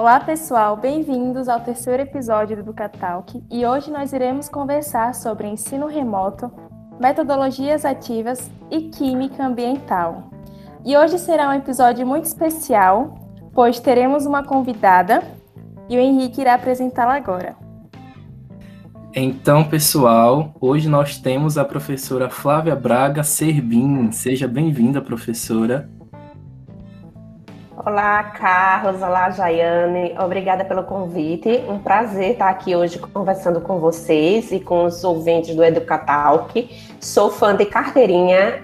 Olá pessoal, bem-vindos ao terceiro episódio do Educatalk e hoje nós iremos conversar sobre ensino remoto, metodologias ativas e química ambiental. E hoje será um episódio muito especial, pois teremos uma convidada e o Henrique irá apresentá-la agora. Então, pessoal, hoje nós temos a professora Flávia Braga Serbin. Seja bem-vinda, professora. Olá, Carlos. Olá, Jaiane. Obrigada pelo convite. Um prazer estar aqui hoje conversando com vocês e com os ouvintes do Educatalk. Sou fã de carteirinha,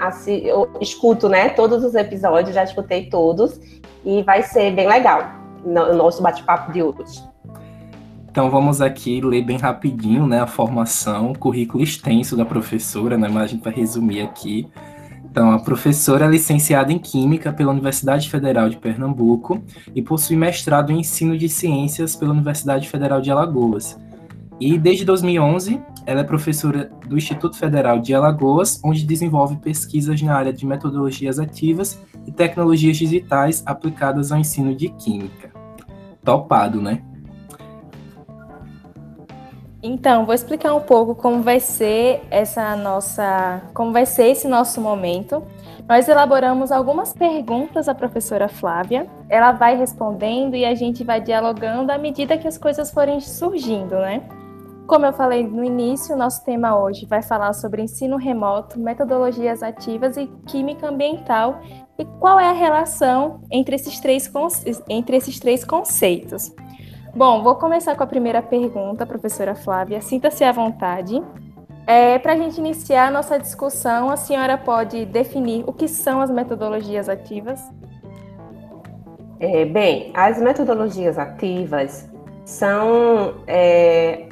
escuto né, todos os episódios, já escutei todos, e vai ser bem legal o nosso bate-papo de hoje. Então vamos aqui ler bem rapidinho né, a formação, currículo extenso da professora, né, mas a gente vai resumir aqui. Então, a professora é licenciada em Química pela Universidade Federal de Pernambuco e possui mestrado em Ensino de Ciências pela Universidade Federal de Alagoas. E desde 2011, ela é professora do Instituto Federal de Alagoas, onde desenvolve pesquisas na área de metodologias ativas e tecnologias digitais aplicadas ao ensino de Química. Topado, né? Então, vou explicar um pouco como vai ser essa nossa, como vai ser esse nosso momento. Nós elaboramos algumas perguntas à professora Flávia. Ela vai respondendo e a gente vai dialogando à medida que as coisas forem surgindo, né? Como eu falei no início, nosso tema hoje vai falar sobre ensino remoto, metodologias ativas e química ambiental e qual é a relação entre esses três, entre esses três conceitos. Bom, vou começar com a primeira pergunta, professora Flávia. Sinta-se à vontade. É, Para a gente iniciar a nossa discussão, a senhora pode definir o que são as metodologias ativas? É, bem, as metodologias ativas são é,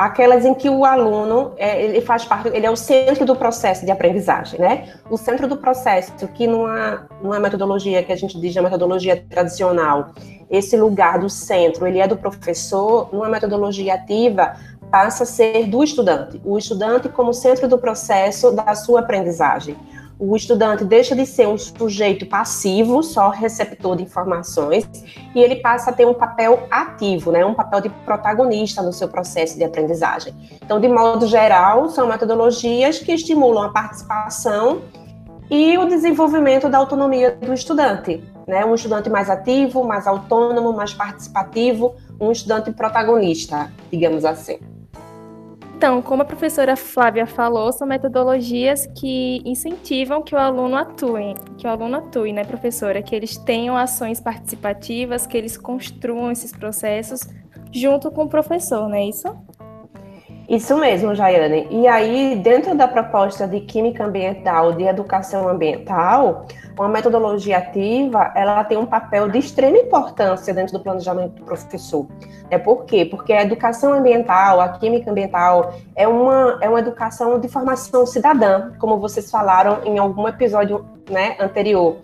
aquelas em que o aluno é, ele faz parte, ele é o centro do processo de aprendizagem, né? O centro do processo, que numa, numa metodologia que a gente diz a metodologia tradicional, esse lugar do centro, ele é do professor, numa metodologia ativa, passa a ser do estudante. O estudante como centro do processo da sua aprendizagem. O estudante deixa de ser um sujeito passivo, só receptor de informações, e ele passa a ter um papel ativo, né, um papel de protagonista no seu processo de aprendizagem. Então, de modo geral, são metodologias que estimulam a participação e o desenvolvimento da autonomia do estudante né? Um estudante mais ativo, mais autônomo, mais participativo, um estudante protagonista, digamos assim. Então, como a professora Flávia falou, são metodologias que incentivam que o aluno atue, que o aluno atue, né, professora? Que eles tenham ações participativas, que eles construam esses processos junto com o professor, não é isso? Isso mesmo, Jaiane. E aí, dentro da proposta de química ambiental, de educação ambiental, uma metodologia ativa, ela tem um papel de extrema importância dentro do planejamento do professor. É por quê? Porque a educação ambiental, a química ambiental, é uma, é uma educação de formação cidadã, como vocês falaram em algum episódio né, anterior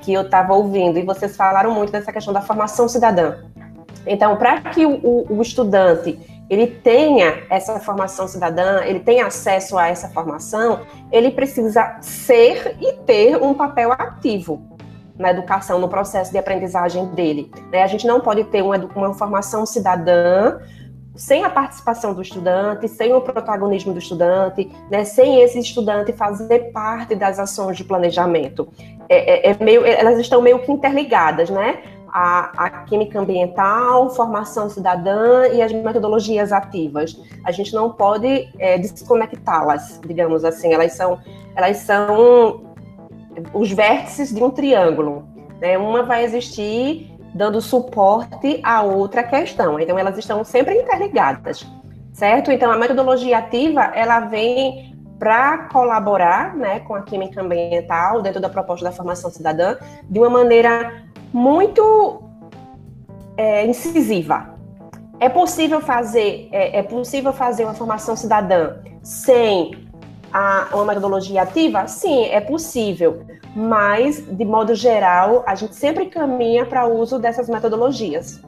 que eu estava ouvindo, e vocês falaram muito dessa questão da formação cidadã. Então, para que o, o, o estudante ele tenha essa formação cidadã, ele tenha acesso a essa formação, ele precisa ser e ter um papel ativo na educação, no processo de aprendizagem dele. Né? A gente não pode ter uma, uma formação cidadã sem a participação do estudante, sem o protagonismo do estudante, né, sem esse estudante fazer parte das ações de planejamento. É, é, é meio, elas estão meio que interligadas, né? A, a, química ambiental, formação cidadã e as metodologias ativas. A gente não pode é, desconectá-las, digamos assim. Elas são, elas são os vértices de um triângulo. Né? Uma vai existir dando suporte à outra questão. Então, elas estão sempre interligadas, certo? Então, a metodologia ativa, ela vem para colaborar né, com a química ambiental dentro da proposta da formação cidadã de uma maneira muito é, incisiva. É possível fazer é, é, possível fazer uma formação cidadã sem a, uma metodologia ativa? Sim, é possível. Mas, de modo geral, a gente sempre caminha para o uso dessas metodologias.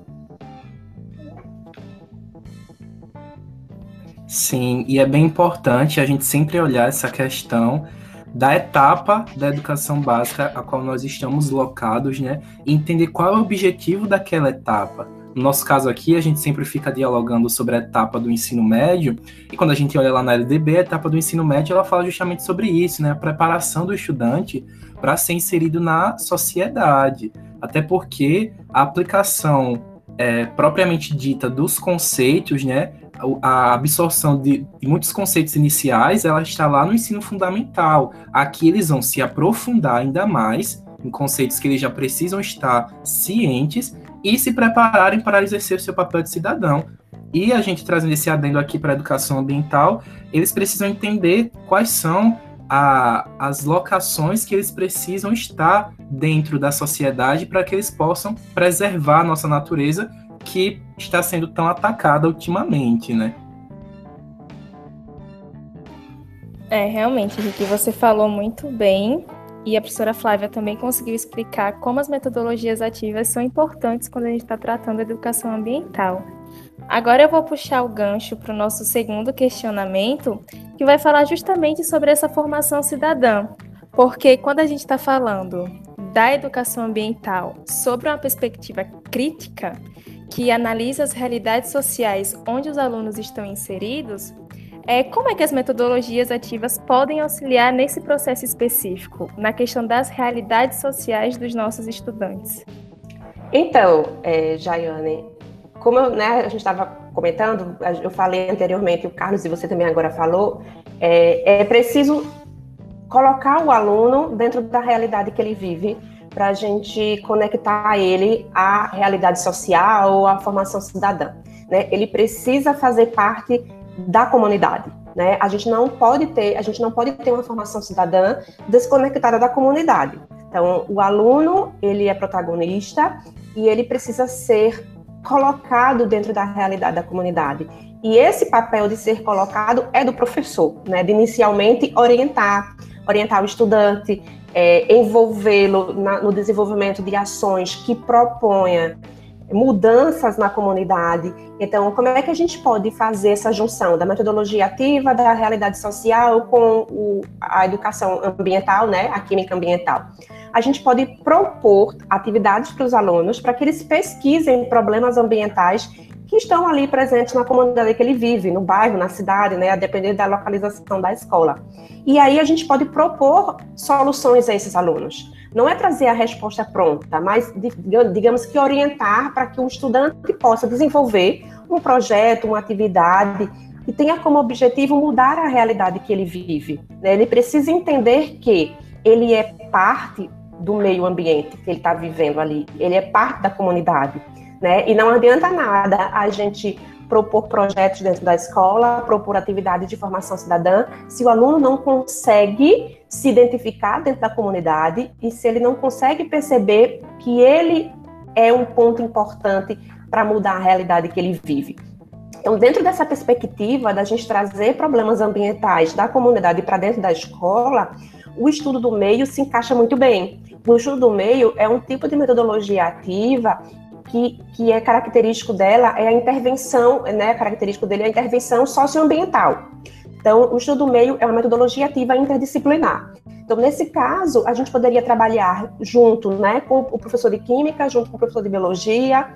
Sim, e é bem importante a gente sempre olhar essa questão da etapa da educação básica a qual nós estamos locados, né? E entender qual é o objetivo daquela etapa. No nosso caso aqui, a gente sempre fica dialogando sobre a etapa do ensino médio, e quando a gente olha lá na LDB, a etapa do ensino médio, ela fala justamente sobre isso, né? A preparação do estudante para ser inserido na sociedade. Até porque a aplicação é, propriamente dita dos conceitos, né? A absorção de, de muitos conceitos iniciais, ela está lá no ensino fundamental. Aqui eles vão se aprofundar ainda mais em conceitos que eles já precisam estar cientes e se prepararem para exercer o seu papel de cidadão. E a gente trazendo esse adendo aqui para a educação ambiental, eles precisam entender quais são a, as locações que eles precisam estar dentro da sociedade para que eles possam preservar a nossa natureza que está sendo tão atacada ultimamente, né? É, realmente, Ricky, você falou muito bem e a professora Flávia também conseguiu explicar como as metodologias ativas são importantes quando a gente está tratando a educação ambiental. Agora eu vou puxar o gancho para o nosso segundo questionamento, que vai falar justamente sobre essa formação cidadã. Porque quando a gente está falando da educação ambiental sobre uma perspectiva crítica, que analisa as realidades sociais onde os alunos estão inseridos, é, como é que as metodologias ativas podem auxiliar nesse processo específico, na questão das realidades sociais dos nossos estudantes? Então, é, Jaiane, como né, a gente estava comentando, eu falei anteriormente, o Carlos e você também agora falou, é, é preciso colocar o aluno dentro da realidade que ele vive para a gente conectar ele à realidade social, à formação cidadã. Né? Ele precisa fazer parte da comunidade. Né? A gente não pode ter, a gente não pode ter uma formação cidadã desconectada da comunidade. Então, o aluno ele é protagonista e ele precisa ser colocado dentro da realidade da comunidade. E esse papel de ser colocado é do professor, né? De inicialmente orientar, orientar o estudante, é, envolvê-lo no desenvolvimento de ações que proponha mudanças na comunidade. Então, como é que a gente pode fazer essa junção da metodologia ativa, da realidade social com o, a educação ambiental, né, a química ambiental? A gente pode propor atividades para os alunos para que eles pesquisem problemas ambientais que estão ali presentes na comunidade que ele vive, no bairro, na cidade, né, a depender da localização da escola. E aí a gente pode propor soluções a esses alunos. Não é trazer a resposta pronta, mas digamos que orientar para que o estudante possa desenvolver um projeto, uma atividade que tenha como objetivo mudar a realidade que ele vive. Né? Ele precisa entender que ele é parte do meio ambiente que ele está vivendo ali, ele é parte da comunidade né? E não adianta nada a gente propor projetos dentro da escola, propor atividades de formação cidadã, se o aluno não consegue se identificar dentro da comunidade e se ele não consegue perceber que ele é um ponto importante para mudar a realidade que ele vive. Então, dentro dessa perspectiva da gente trazer problemas ambientais da comunidade para dentro da escola, o estudo do meio se encaixa muito bem. O estudo do meio é um tipo de metodologia ativa que, que é característico dela é a intervenção, né, característico dele é a intervenção socioambiental. Então, o estudo do meio é uma metodologia ativa interdisciplinar. Então, nesse caso, a gente poderia trabalhar junto né, com o professor de Química, junto com o professor de Biologia,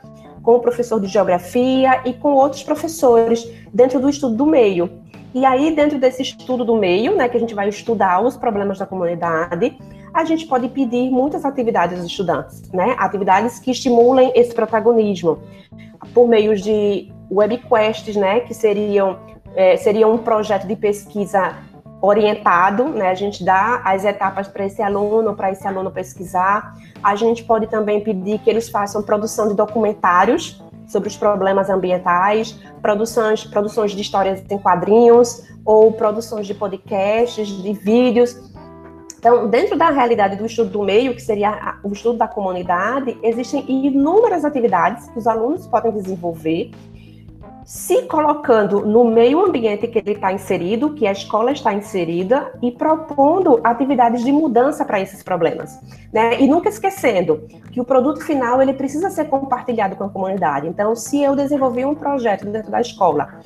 com o professor de Geografia e com outros professores dentro do estudo do meio. E aí, dentro desse estudo do meio, né, que a gente vai estudar os problemas da comunidade, a gente pode pedir muitas atividades aos estudantes, né? Atividades que estimulem esse protagonismo, por meio de webquests, né? Que seriam, é, seriam um projeto de pesquisa orientado, né? A gente dá as etapas para esse aluno, para esse aluno pesquisar. A gente pode também pedir que eles façam produção de documentários sobre os problemas ambientais, produções, produções de histórias em quadrinhos ou produções de podcasts, de vídeos então, dentro da realidade do estudo do meio, que seria o estudo da comunidade, existem inúmeras atividades que os alunos podem desenvolver, se colocando no meio ambiente que ele está inserido, que a escola está inserida, e propondo atividades de mudança para esses problemas. Né? E nunca esquecendo que o produto final ele precisa ser compartilhado com a comunidade. Então, se eu desenvolvi um projeto dentro da escola,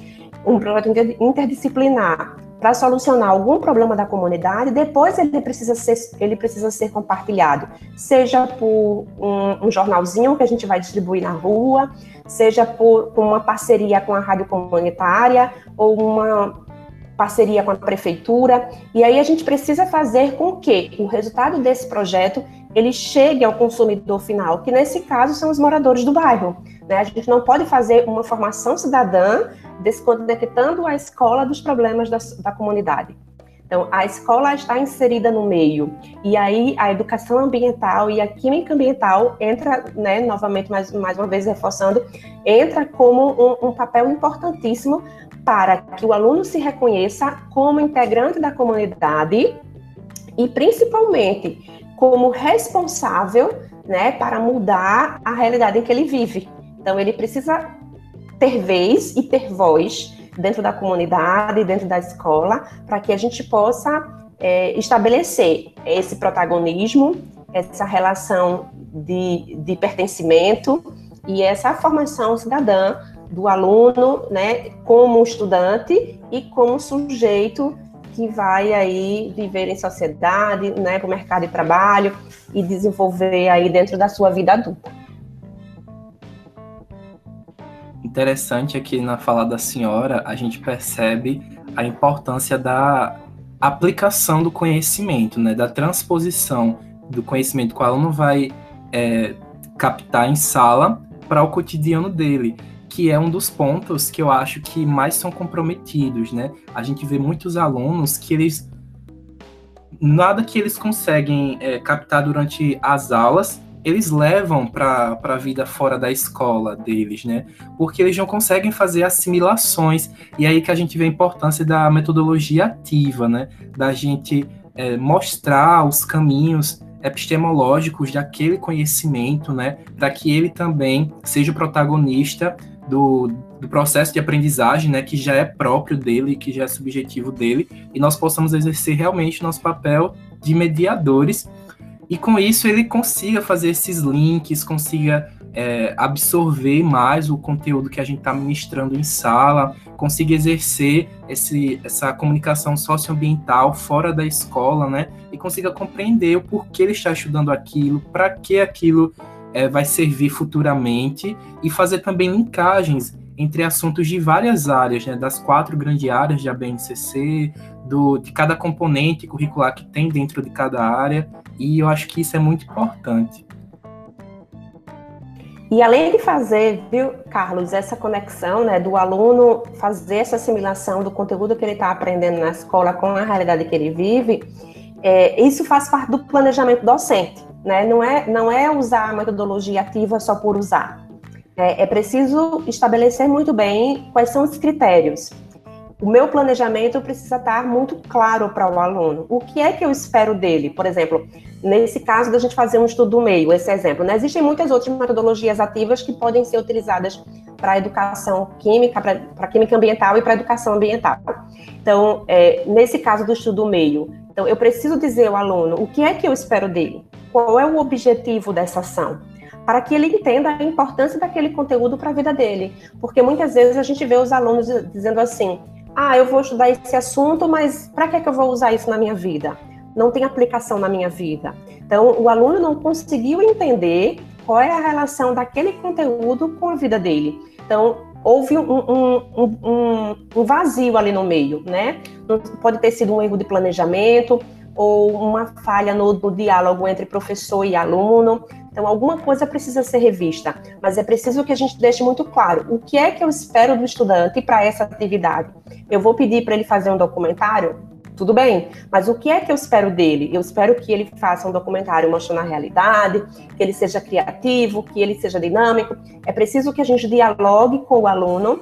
um projeto interdisciplinar, para solucionar algum problema da comunidade, depois ele precisa ser, ele precisa ser compartilhado, seja por um, um jornalzinho que a gente vai distribuir na rua, seja por, por uma parceria com a rádio comunitária ou uma parceria com a prefeitura, e aí a gente precisa fazer com que o resultado desse projeto ele chegue ao consumidor final, que nesse caso são os moradores do bairro. Né? A gente não pode fazer uma formação cidadã desconectando a escola dos problemas da, da comunidade. Então, a escola está inserida no meio, e aí a educação ambiental e a química ambiental entra, né, novamente, mais, mais uma vez reforçando, entra como um, um papel importantíssimo para que o aluno se reconheça como integrante da comunidade e, principalmente, como responsável né, para mudar a realidade em que ele vive. Então, ele precisa ter vez e ter voz dentro da comunidade, dentro da escola, para que a gente possa é, estabelecer esse protagonismo, essa relação de, de pertencimento e essa formação cidadã do aluno, né, como estudante e como sujeito que vai aí viver em sociedade, né, para o mercado de trabalho e desenvolver aí dentro da sua vida adulta. Interessante aqui na fala da senhora, a gente percebe a importância da aplicação do conhecimento, né, da transposição do conhecimento que o aluno vai é, captar em sala para o cotidiano dele que é um dos pontos que eu acho que mais são comprometidos, né? A gente vê muitos alunos que eles nada que eles conseguem é, captar durante as aulas eles levam para a vida fora da escola deles, né? Porque eles não conseguem fazer assimilações. E aí que a gente vê a importância da metodologia ativa, né? Da gente é, mostrar os caminhos epistemológicos daquele conhecimento, né? Para que ele também seja o protagonista do, do, processo de aprendizagem, né, que já é próprio dele, que já é subjetivo dele, e nós possamos exercer realmente nosso papel de mediadores, e com isso ele consiga fazer esses links, consiga é, absorver mais o conteúdo que a gente está ministrando em sala, consiga exercer esse, essa comunicação socioambiental fora da escola, né, e consiga compreender o porquê ele está estudando aquilo, para que aquilo é, vai servir futuramente e fazer também linkagens entre assuntos de várias áreas, né, das quatro grandes áreas de ABNCC, do, de cada componente curricular que tem dentro de cada área, e eu acho que isso é muito importante. E além de fazer, viu, Carlos, essa conexão né, do aluno fazer essa assimilação do conteúdo que ele está aprendendo na escola com a realidade que ele vive, é, isso faz parte do planejamento docente. Né? Não, é, não é usar a metodologia ativa só por usar. É, é preciso estabelecer muito bem quais são os critérios. O meu planejamento precisa estar muito claro para o aluno. O que é que eu espero dele? Por exemplo, nesse caso da gente fazer um estudo do meio, esse exemplo. Né? Existem muitas outras metodologias ativas que podem ser utilizadas para a educação química, para química ambiental e para a educação ambiental. Então, é, nesse caso do estudo do meio, então eu preciso dizer ao aluno o que é que eu espero dele qual é o objetivo dessa ação, para que ele entenda a importância daquele conteúdo para a vida dele. Porque muitas vezes a gente vê os alunos dizendo assim: ah, eu vou estudar esse assunto, mas para que, é que eu vou usar isso na minha vida? Não tem aplicação na minha vida. Então, o aluno não conseguiu entender qual é a relação daquele conteúdo com a vida dele. Então, houve um, um, um, um vazio ali no meio, né? Pode ter sido um erro de planejamento, ou uma falha no, no, diálogo entre professor e aluno. Então, alguma coisa precisa ser revista, mas é preciso que a gente deixe muito claro o que é que eu espero do estudante para essa atividade. Eu vou pedir para ele fazer um documentário? Tudo bem, mas o que é que eu espero dele? Eu espero que ele faça um documentário mostrando a realidade, que ele seja criativo, que ele seja dinâmico. É preciso que a gente dialogue com o aluno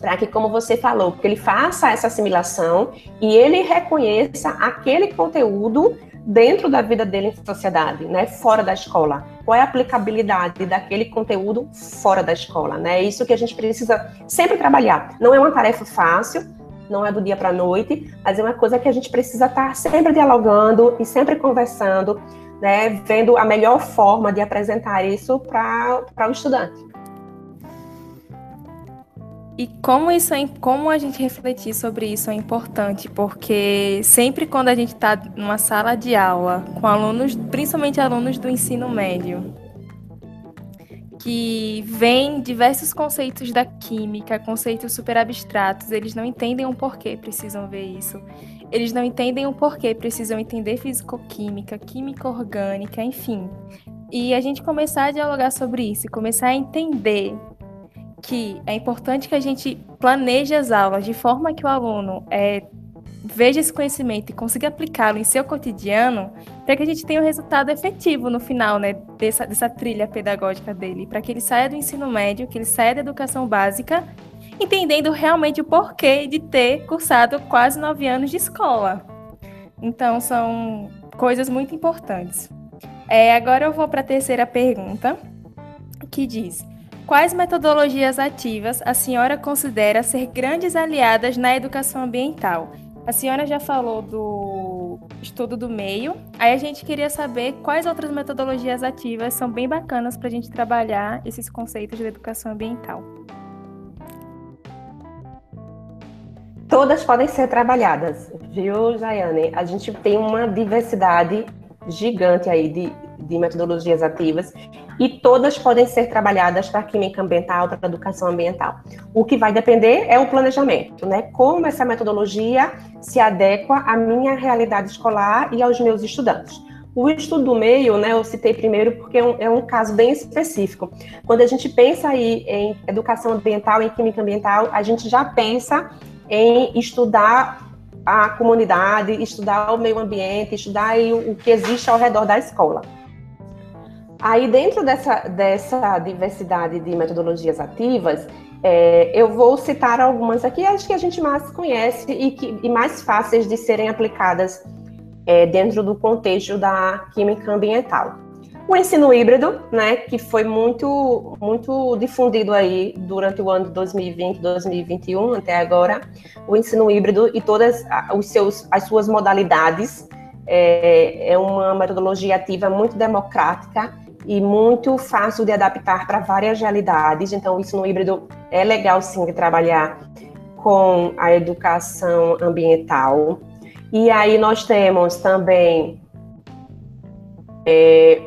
para que, como você falou, que ele faça essa assimilação e ele reconheça aquele conteúdo dentro da vida dele em sociedade, né, fora da escola. Qual é a aplicabilidade daquele conteúdo fora da escola, né? É isso que a gente precisa sempre trabalhar. Não é uma tarefa fácil, não é do dia para a noite, mas é uma coisa que a gente precisa estar sempre dialogando e sempre conversando, né, vendo a melhor forma de apresentar isso para o estudante. E como isso é, como a gente refletir sobre isso é importante, porque sempre quando a gente está numa sala de aula com alunos, principalmente alunos do ensino médio, que vêm diversos conceitos da química, conceitos super abstratos, eles não entendem o porquê precisam ver isso. Eles não entendem o porquê precisam entender fisicoquímica, química orgânica, enfim. E a gente começar a dialogar sobre isso começar a entender que é importante que a gente planeje as aulas de forma que o aluno é, veja esse conhecimento e consiga aplicá-lo em seu cotidiano, para que a gente tenha um resultado efetivo no final né, dessa, dessa trilha pedagógica dele, para que ele saia do ensino médio, que ele saia da educação básica, entendendo realmente o porquê de ter cursado quase nove anos de escola. Então, são coisas muito importantes. É, agora eu vou para a terceira pergunta, que diz: Quais metodologias ativas a senhora considera ser grandes aliadas na educação ambiental? A senhora já falou do estudo do meio, aí a gente queria saber quais outras metodologias ativas são bem bacanas para a gente trabalhar esses conceitos de educação ambiental. Todas podem ser trabalhadas, viu, Jaiane? A gente tem uma diversidade gigante aí de, de metodologias ativas e todas podem ser trabalhadas para química ambiental, para educação ambiental. O que vai depender é o planejamento, né? Como essa metodologia se adequa à minha realidade escolar e aos meus estudantes. O estudo do meio, né, eu citei primeiro porque é um, é um, caso bem específico. Quando a gente pensa aí em educação ambiental, em química ambiental, a gente já pensa em estudar a comunidade, estudar o meio ambiente, estudar o, o que existe ao redor da escola. Aí, dentro dessa, dessa diversidade de metodologias ativas, é, eu vou citar algumas aqui, acho que a gente mais conhece e, que, e mais fáceis de serem aplicadas é, dentro do contexto da química ambiental. O ensino híbrido, né, que foi muito, muito difundido aí durante o ano de 2020, 2021 até agora, o ensino híbrido e todas os seus, as suas modalidades é, é uma metodologia ativa muito democrática e muito fácil de adaptar para várias realidades. Então, o ensino híbrido é legal sim de trabalhar com a educação ambiental. E aí nós temos também é,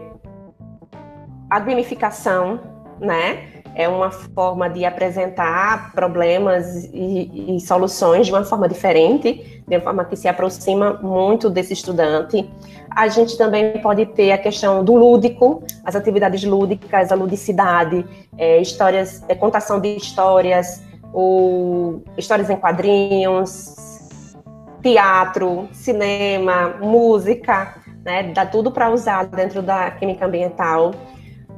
a gamificação, né? É uma forma de apresentar problemas e, e, soluções de uma forma diferente, de uma forma que se aproxima muito desse estudante. A gente também pode ter a questão do lúdico, as atividades lúdicas, a ludicidade, é, histórias, é, contação de histórias, ou histórias em quadrinhos, teatro, cinema, música, né? Dá tudo para usar dentro da química ambiental.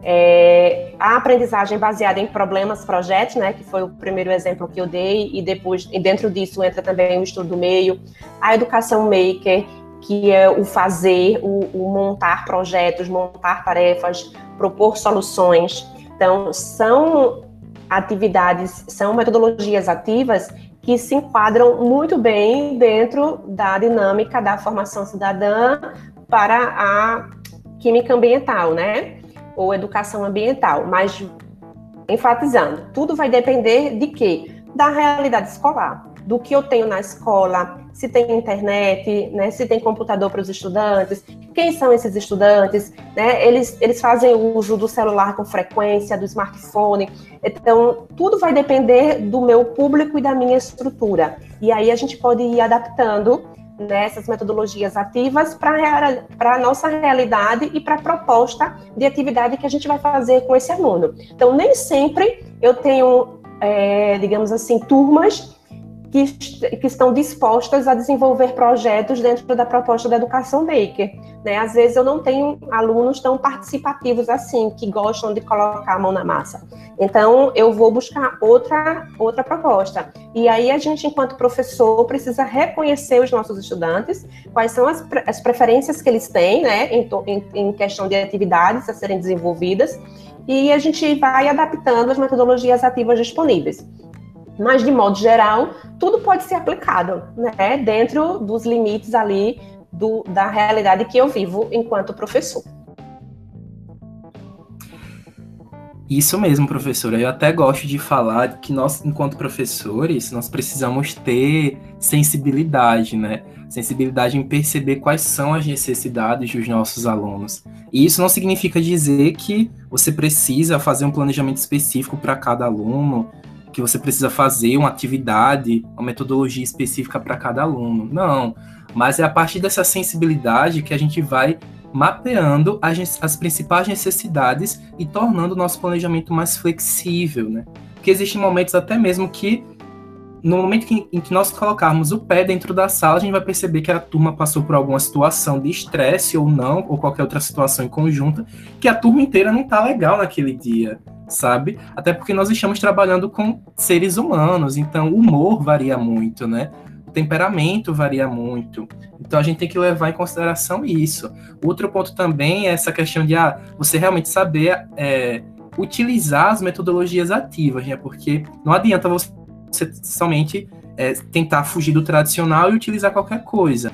É, a aprendizagem baseada em problemas projetos, né, que foi o primeiro exemplo que eu dei, e depois, e dentro disso entra também o estudo do meio, a educação maker, que é o fazer, o, o montar projetos, montar tarefas, propor soluções. Então, são atividades, são metodologias ativas que se enquadram muito bem dentro da dinâmica da formação cidadã para a química ambiental, né? ou educação ambiental, mas enfatizando, tudo vai depender de quê? Da realidade escolar, do que eu tenho na escola, se tem internet, né, se tem computador para os estudantes, quem são esses estudantes, né, eles, eles fazem uso do celular com frequência, do smartphone, então tudo vai depender do meu público e da minha estrutura, e aí a gente pode ir adaptando nessas metodologias ativas para a nossa realidade e para a proposta de atividade que a gente vai fazer com esse aluno. Então, nem sempre eu tenho, é, digamos assim, turmas que, que estão dispostas a desenvolver projetos dentro da proposta da educação maker. Né? Às vezes eu não tenho alunos tão participativos assim, que gostam de colocar a mão na massa. Então eu vou buscar outra, outra proposta. E aí a gente, enquanto professor, precisa reconhecer os nossos estudantes, quais são as, as preferências que eles têm né, em, em, em questão de atividades a serem desenvolvidas, e a gente vai adaptando as metodologias ativas disponíveis. Mas, de modo geral, tudo pode ser aplicado, né, dentro dos limites ali do, da realidade que eu vivo enquanto professor. Isso mesmo, professora. Eu até gosto de falar que nós, enquanto professores, nós precisamos ter sensibilidade, né? Sensibilidade em perceber quais são as necessidades dos nossos alunos. E isso não significa dizer que você precisa fazer um planejamento específico para cada aluno, que você precisa fazer uma atividade, uma metodologia específica para cada aluno. Não. Mas é a partir dessa sensibilidade que a gente vai mapeando as, as principais necessidades e tornando o nosso planejamento mais flexível, né? Porque existem momentos até mesmo que, no momento que, em que nós colocarmos o pé dentro da sala, a gente vai perceber que a turma passou por alguma situação de estresse ou não, ou qualquer outra situação em conjunta, que a turma inteira não tá legal naquele dia, sabe? Até porque nós estamos trabalhando com seres humanos, então o humor varia muito, né? O temperamento varia muito. Então a gente tem que levar em consideração isso. Outro ponto também é essa questão de ah, você realmente saber é, utilizar as metodologias ativas, né? Porque não adianta você somente é, tentar fugir do tradicional e utilizar qualquer coisa.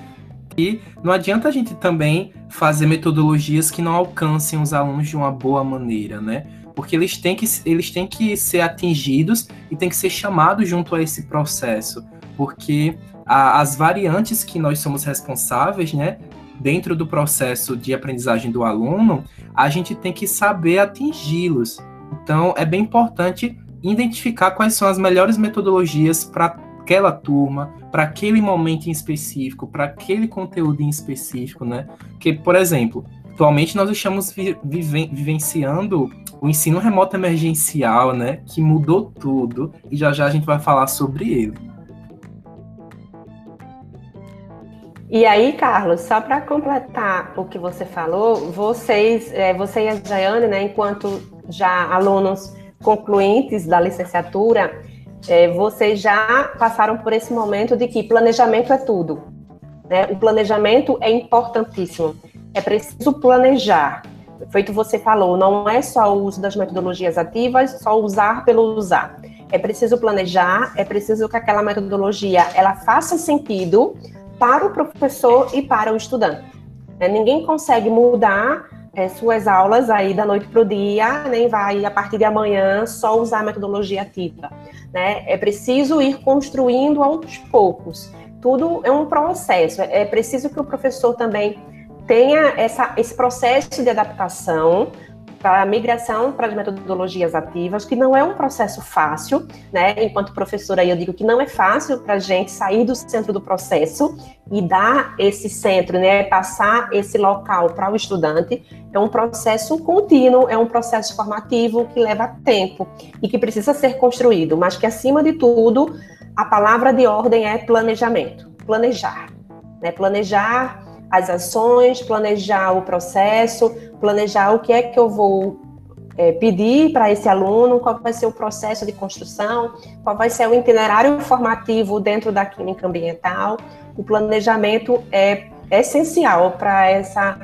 E não adianta a gente também fazer metodologias que não alcancem os alunos de uma boa maneira, né? Porque eles têm que, eles têm que ser atingidos e têm que ser chamados junto a esse processo. Porque a, as variantes que nós somos responsáveis, né, dentro do processo de aprendizagem do aluno, a gente tem que saber atingi-los. Então, é bem importante identificar quais são as melhores metodologias para aquela turma, para aquele momento em específico, para aquele conteúdo em específico, né? Que, por exemplo, atualmente nós estamos vive vivenciando o ensino remoto emergencial, né? Que mudou tudo e já já a gente vai falar sobre ele. E aí, Carlos, só para completar o que você falou, vocês, é, você e a Jaiane, né, enquanto já alunos concluintes da licenciatura, é, vocês já passaram por esse momento de que planejamento é tudo. Né? O planejamento é importantíssimo. É preciso planejar. Feito você falou, não é só o uso das metodologias ativas, só usar pelo usar. É preciso planejar, é preciso que aquela metodologia ela faça sentido para o professor e para o estudante. Né? Ninguém consegue mudar é, suas aulas aí da noite para o dia, nem vai a partir de amanhã só usar a metodologia ativa. Né? É preciso ir construindo aos poucos. Tudo é um processo. É preciso que o professor também tenha essa, esse processo de adaptação para a migração para as metodologias ativas, que não é um processo fácil, né? Enquanto professora, eu digo que não é fácil para a gente sair do centro do processo e dar esse centro, né? Passar esse local para o estudante. É um processo contínuo, é um processo formativo que leva tempo e que precisa ser construído, mas que, acima de tudo, a palavra de ordem é planejamento planejar. Né? Planejar as ações, planejar o processo, planejar o que é que eu vou é, pedir para esse aluno, qual vai ser o processo de construção, qual vai ser o itinerário formativo dentro da química ambiental. O planejamento é essencial para essa,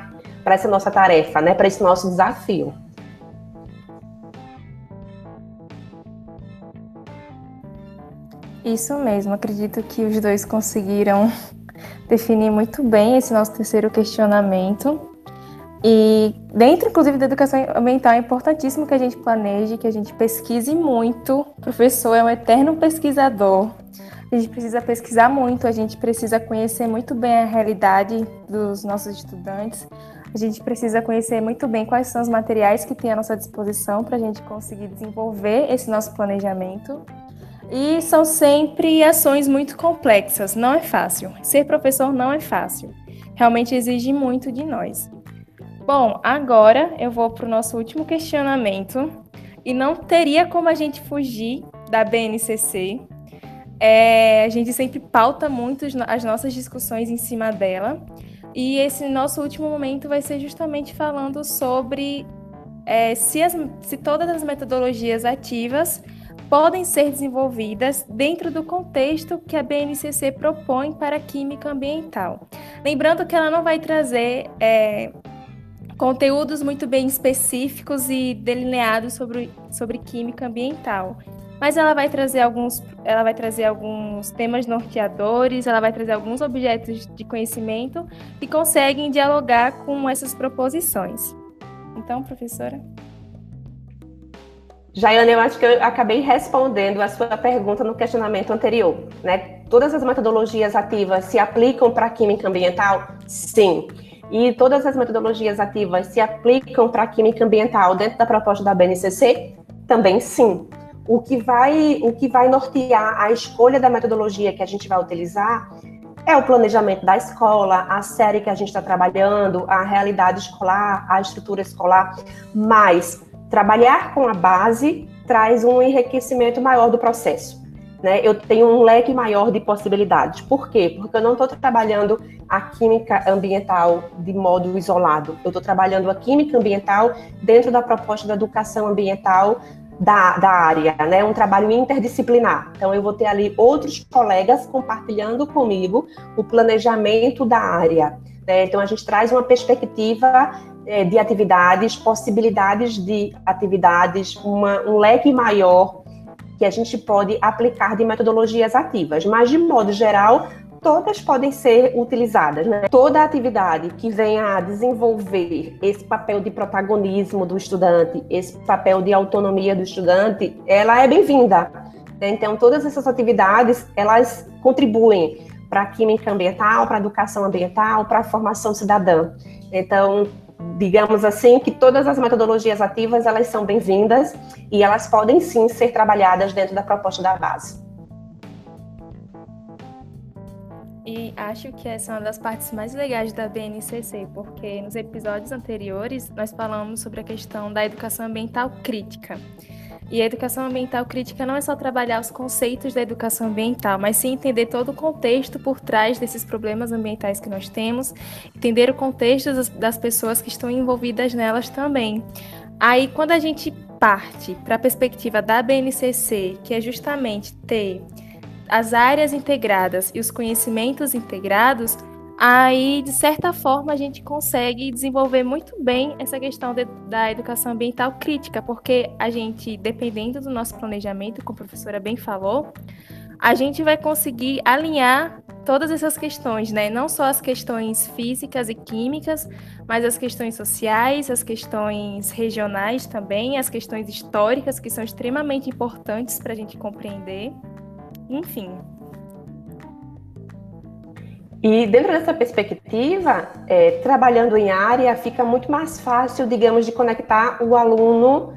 essa nossa tarefa, né, para esse nosso desafio. Isso mesmo, acredito que os dois conseguiram definir muito bem esse nosso terceiro questionamento. E dentro, inclusive, da educação ambiental, é importantíssimo que a gente planeje, que a gente pesquise muito. O professor é um eterno pesquisador. A gente precisa pesquisar muito, a gente precisa conhecer muito bem a realidade dos nossos estudantes. A gente precisa conhecer muito bem quais são os materiais que tem à nossa disposição para a gente conseguir desenvolver esse nosso planejamento. E são sempre ações muito complexas, não é fácil. Ser professor não é fácil. Realmente exige muito de nós. Bom, agora eu vou para o nosso último questionamento. E não teria como a gente fugir da BNCC. É, a gente sempre pauta muito as nossas discussões em cima dela. E esse nosso último momento vai ser justamente falando sobre é, se, as, se todas as metodologias ativas podem ser desenvolvidas dentro do contexto que a BNCC propõe para a química ambiental. Lembrando que ela não vai trazer é, conteúdos muito bem específicos e delineados sobre, sobre química ambiental. Mas ela vai trazer alguns, ela vai trazer alguns temas norteadores, ela vai trazer alguns objetos de conhecimento que conseguem dialogar com essas proposições. Então, professora. Jaiane, eu acho que eu acabei respondendo a sua pergunta no questionamento anterior, né? Todas as metodologias ativas se aplicam para a química ambiental? Sim. E todas as metodologias ativas se aplicam para a química ambiental dentro da proposta da BNCC? Também sim. O que vai, o que vai nortear a escolha da metodologia que a gente vai utilizar é o planejamento da escola, a série que a gente está trabalhando, a realidade escolar, a estrutura escolar, mas trabalhar com a base traz um enriquecimento maior do processo. Né? Eu tenho um leque maior de possibilidades. Por quê? Porque eu não estou trabalhando a química ambiental de modo isolado. Eu estou trabalhando a química ambiental dentro da proposta da educação ambiental da, da área, né? Um trabalho interdisciplinar. Então, eu vou ter ali outros colegas compartilhando comigo o planejamento da área. Né? Então, a gente traz uma perspectiva de atividades, possibilidades de atividades, uma, um leque maior que a gente pode aplicar de metodologias ativas. Mas, de modo geral, todas podem ser utilizadas. Né? Toda atividade que venha a desenvolver esse papel de protagonismo do estudante, esse papel de autonomia do estudante, ela é bem-vinda. Né? Então, todas essas atividades, elas contribuem para a química ambiental, para a educação ambiental, para a formação cidadã. Então, digamos assim, que todas as metodologias ativas, elas são bem-vindas e elas podem sim ser trabalhadas dentro da proposta da base. E acho que essa é uma das partes mais legais da BNCC, porque nos episódios anteriores nós falamos sobre a questão da educação ambiental crítica. E a educação ambiental crítica não é só trabalhar os conceitos da educação ambiental, mas sim entender todo o contexto por trás desses problemas ambientais que nós temos, entender o contexto das pessoas que estão envolvidas nelas também. Aí, quando a gente parte para a perspectiva da BNCC, que é justamente ter as áreas integradas e os conhecimentos integrados, aí, de certa forma, a gente consegue desenvolver muito bem essa questão de, da educação ambiental crítica, porque a gente, dependendo do nosso planejamento, como a professora bem falou, a gente vai conseguir alinhar todas essas questões, né? Não só as questões físicas e químicas, mas as questões sociais, as questões regionais também, as questões históricas, que são extremamente importantes para a gente compreender enfim. E dentro dessa perspectiva, é, trabalhando em área, fica muito mais fácil, digamos, de conectar o aluno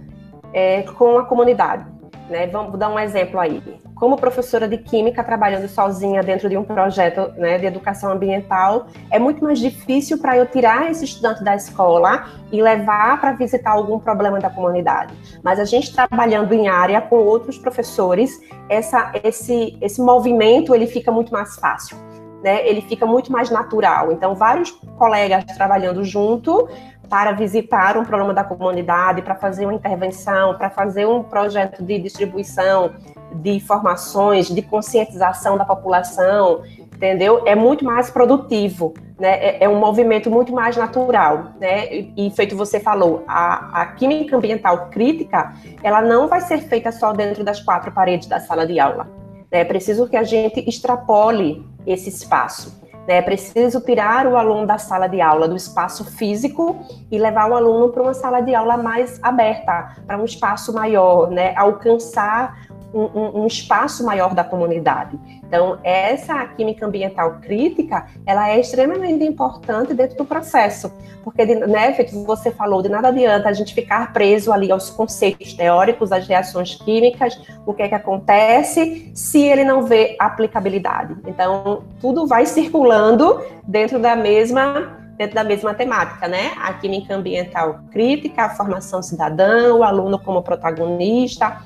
é, com a comunidade. Né? Vamos dar um exemplo aí como professora de química trabalhando sozinha dentro de um projeto né, de educação ambiental, é muito mais difícil para eu tirar esse estudante da escola e levar para visitar algum problema da comunidade. Mas a gente trabalhando em área com outros professores, essa, esse, esse movimento ele fica muito mais fácil. Né, ele fica muito mais natural. Então, vários colegas trabalhando junto para visitar um problema da comunidade, para fazer uma intervenção, para fazer um projeto de distribuição de informações, de conscientização da população, entendeu? É muito mais produtivo, né? É, é um movimento muito mais natural, né? E, feito você falou, a, a química ambiental crítica, ela não vai ser feita só dentro das quatro paredes da sala de aula. É preciso que a gente extrapole esse espaço. Né? É preciso tirar o aluno da sala de aula, do espaço físico, e levar o aluno para uma sala de aula mais aberta, para um espaço maior, né? alcançar um, um, espaço maior da comunidade. Então, essa química ambiental crítica, ela é extremamente importante dentro do processo, porque, né, feito você falou, de nada adianta a gente ficar preso ali aos conceitos teóricos, às reações químicas, o que é que acontece se ele não vê aplicabilidade. Então, tudo vai circulando dentro da mesma dentro da mesma temática, né? A química ambiental crítica, a formação cidadã, o aluno como protagonista,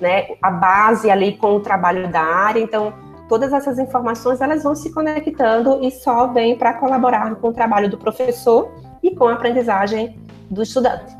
né, a base ali com o trabalho da área. Então, todas essas informações elas vão se conectando e só vêm para colaborar com o trabalho do professor e com a aprendizagem do estudante.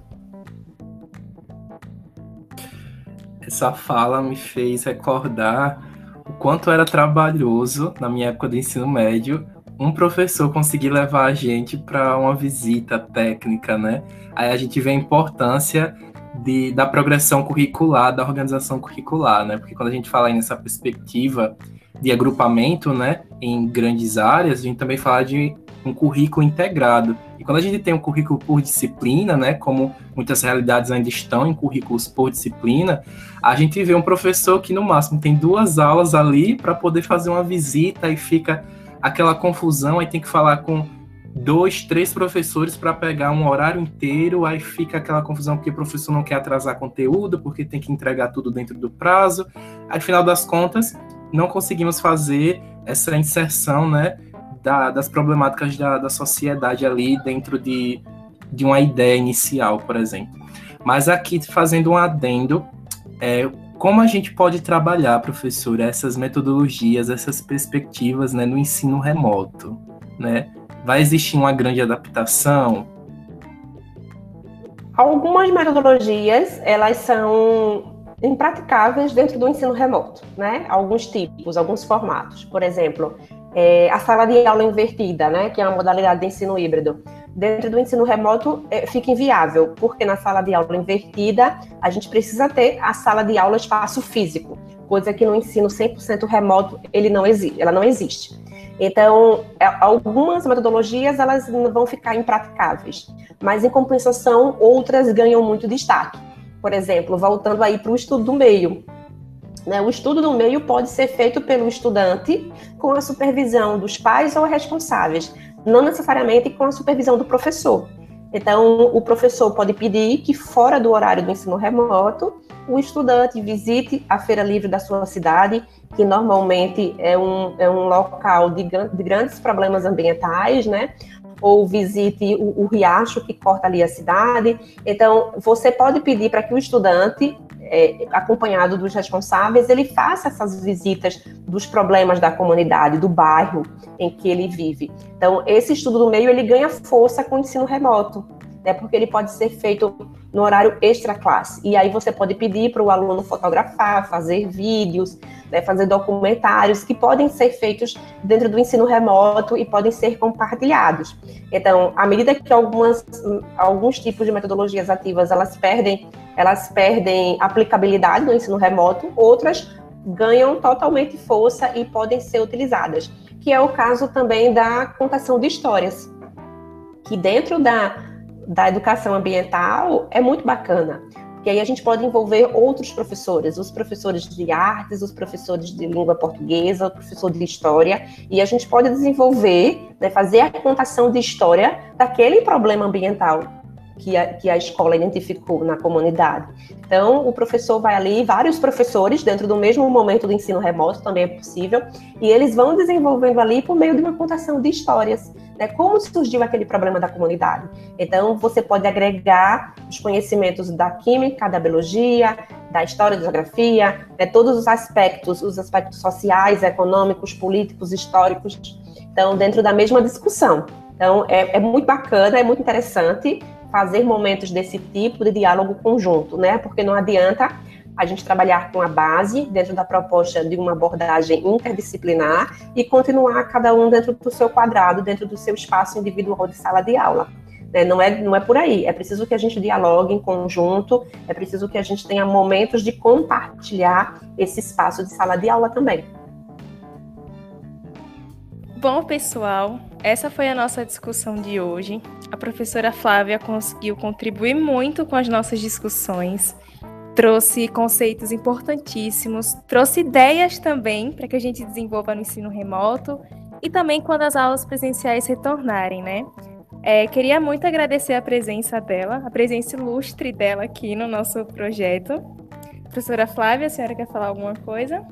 Essa fala me fez recordar o quanto era trabalhoso na minha época do ensino médio um professor conseguir levar a gente para uma visita técnica, né? Aí a gente vê a importância de, da progressão curricular, da organização curricular, né? Porque quando a gente fala nessa perspectiva de agrupamento, né, em grandes áreas, a gente também fala de um currículo integrado. E quando a gente tem um currículo por disciplina, né, como muitas realidades ainda estão em currículos por disciplina, a gente vê um professor que no máximo tem duas aulas ali para poder fazer uma visita e fica aquela confusão, aí tem que falar com dois, três professores para pegar um horário inteiro, aí fica aquela confusão porque o professor não quer atrasar conteúdo, porque tem que entregar tudo dentro do prazo. Aí, final das contas, não conseguimos fazer essa inserção, né, da, das problemáticas da, da sociedade ali dentro de, de uma ideia inicial, por exemplo. Mas aqui, fazendo um adendo, é, como a gente pode trabalhar, professor, essas metodologias, essas perspectivas né, no ensino remoto, né? Vai existir uma grande adaptação? Algumas metodologias, elas são impraticáveis dentro do ensino remoto, né? Alguns tipos, alguns formatos. Por exemplo, é, a sala de aula invertida, né? Que é uma modalidade de ensino híbrido. Dentro do ensino remoto é, fica inviável, porque na sala de aula invertida a gente precisa ter a sala de aula espaço físico, coisa que no ensino 100% remoto ele não existe, ela não existe. Então, é, algumas metodologias elas vão ficar impraticáveis, mas em compensação outras ganham muito destaque. Por exemplo, voltando aí para o estudo do meio. Né, o estudo do meio pode ser feito pelo estudante com a supervisão dos pais ou responsáveis, não necessariamente com a supervisão do professor. Então, o professor pode pedir que, fora do horário do ensino remoto, o estudante visite a feira livre da sua cidade que normalmente é um, é um local de, de grandes problemas ambientais, né? Ou visite o, o riacho que corta ali a cidade. Então, você pode pedir para que o estudante é, acompanhado dos responsáveis, ele faça essas visitas dos problemas da comunidade, do bairro em que ele vive. Então, esse estudo do meio ele ganha força com o ensino remoto né, porque ele pode ser feito no horário extra classe. E aí você pode pedir para o aluno fotografar, fazer vídeos, né, fazer documentários que podem ser feitos dentro do ensino remoto e podem ser compartilhados. Então, à medida que algumas, alguns tipos de metodologias ativas elas perdem, elas perdem aplicabilidade no ensino remoto, outras ganham totalmente força e podem ser utilizadas, que é o caso também da contação de histórias, que dentro da da educação ambiental é muito bacana, porque aí a gente pode envolver outros professores, os professores de artes, os professores de língua portuguesa, o professor de história, e a gente pode desenvolver, né, fazer a contação de história daquele problema ambiental que a, que a escola identificou na comunidade. Então, o professor vai ali, vários professores, dentro do mesmo momento do ensino remoto, também é possível, e eles vão desenvolvendo ali por meio de uma contação de histórias né, como surgiu aquele problema da comunidade. Então, você pode agregar os conhecimentos da química, da biologia, da história, da geografia, né, todos os aspectos, os aspectos sociais, econômicos, políticos, históricos, então, dentro da mesma discussão. Então, é, é muito bacana, é muito interessante fazer momentos desse tipo de diálogo conjunto, né? Porque não adianta a gente trabalhar com a base dentro da proposta de uma abordagem interdisciplinar e continuar cada um dentro do seu quadrado, dentro do seu espaço individual de sala de aula. Né? Não, é, não é por aí. É preciso que a gente dialogue em conjunto, é preciso que a gente tenha momentos de compartilhar esse espaço de sala de aula também. Bom, pessoal, essa foi a nossa discussão de hoje. A professora Flávia conseguiu contribuir muito com as nossas discussões trouxe conceitos importantíssimos, trouxe ideias também para que a gente desenvolva no ensino remoto e também quando as aulas presenciais retornarem, né? É, queria muito agradecer a presença dela, a presença ilustre dela aqui no nosso projeto. Professora Flávia, a senhora quer falar alguma coisa?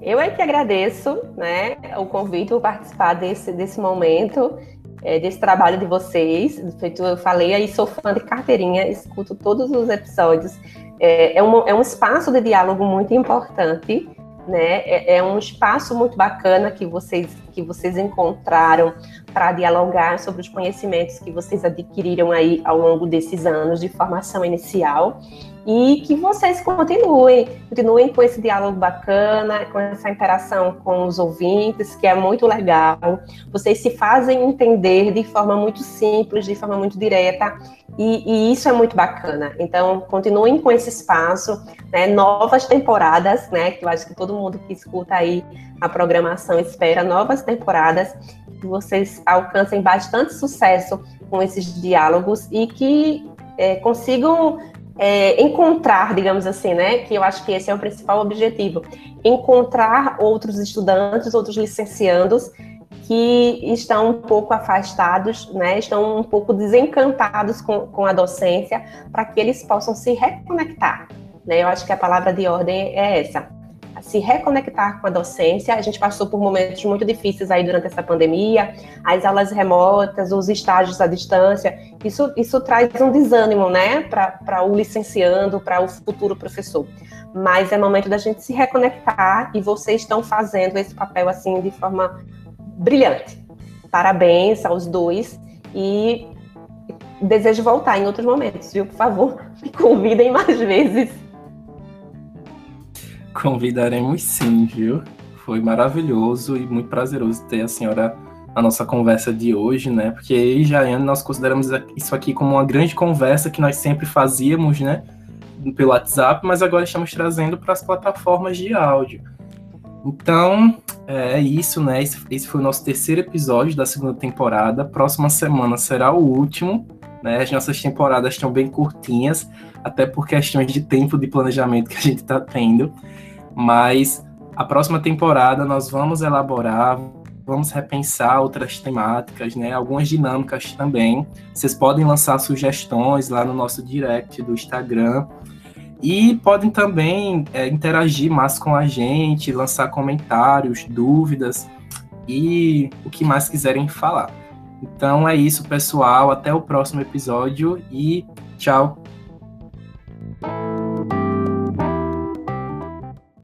Eu é que agradeço né, o convite por participar desse, desse momento é, desse trabalho de vocês. Eu falei aí, sou fã de carteirinha, escuto todos os episódios. É, é, um, é um espaço de diálogo muito importante, né? É, é um espaço muito bacana que vocês, que vocês encontraram para dialogar sobre os conhecimentos que vocês adquiriram aí ao longo desses anos de formação inicial e que vocês continuem, continuem com esse diálogo bacana, com essa interação com os ouvintes, que é muito legal. Vocês se fazem entender de forma muito simples, de forma muito direta, e, e isso é muito bacana. Então, continuem com esse espaço, né, novas temporadas, né, que eu acho que todo mundo que escuta aí a programação espera novas temporadas, que vocês alcancem bastante sucesso com esses diálogos e que é, consigam é, encontrar, digamos assim, né? Que eu acho que esse é o principal objetivo: encontrar outros estudantes, outros licenciandos que estão um pouco afastados, né, estão um pouco desencantados com, com a docência, para que eles possam se reconectar. Né? Eu acho que a palavra de ordem é essa se reconectar com a docência. A gente passou por momentos muito difíceis aí durante essa pandemia, as aulas remotas, os estágios à distância. Isso, isso traz um desânimo, né, para o licenciando, para o futuro professor. Mas é momento da gente se reconectar e vocês estão fazendo esse papel assim de forma brilhante. Parabéns aos dois e desejo voltar em outros momentos, viu? Por favor, me convidem mais vezes. Convidaremos sim, viu? Foi maravilhoso e muito prazeroso ter a senhora na nossa conversa de hoje, né? Porque eu e Jaiane, nós consideramos isso aqui como uma grande conversa que nós sempre fazíamos, né? Pelo WhatsApp, mas agora estamos trazendo para as plataformas de áudio. Então, é isso, né? Esse, esse foi o nosso terceiro episódio da segunda temporada. Próxima semana será o último. Né? As nossas temporadas estão bem curtinhas, até por questões de tempo de planejamento que a gente está tendo. Mas a próxima temporada nós vamos elaborar, vamos repensar outras temáticas, né? Algumas dinâmicas também. Vocês podem lançar sugestões lá no nosso direct do Instagram. E podem também é, interagir mais com a gente, lançar comentários, dúvidas e o que mais quiserem falar. Então é isso, pessoal. Até o próximo episódio e tchau.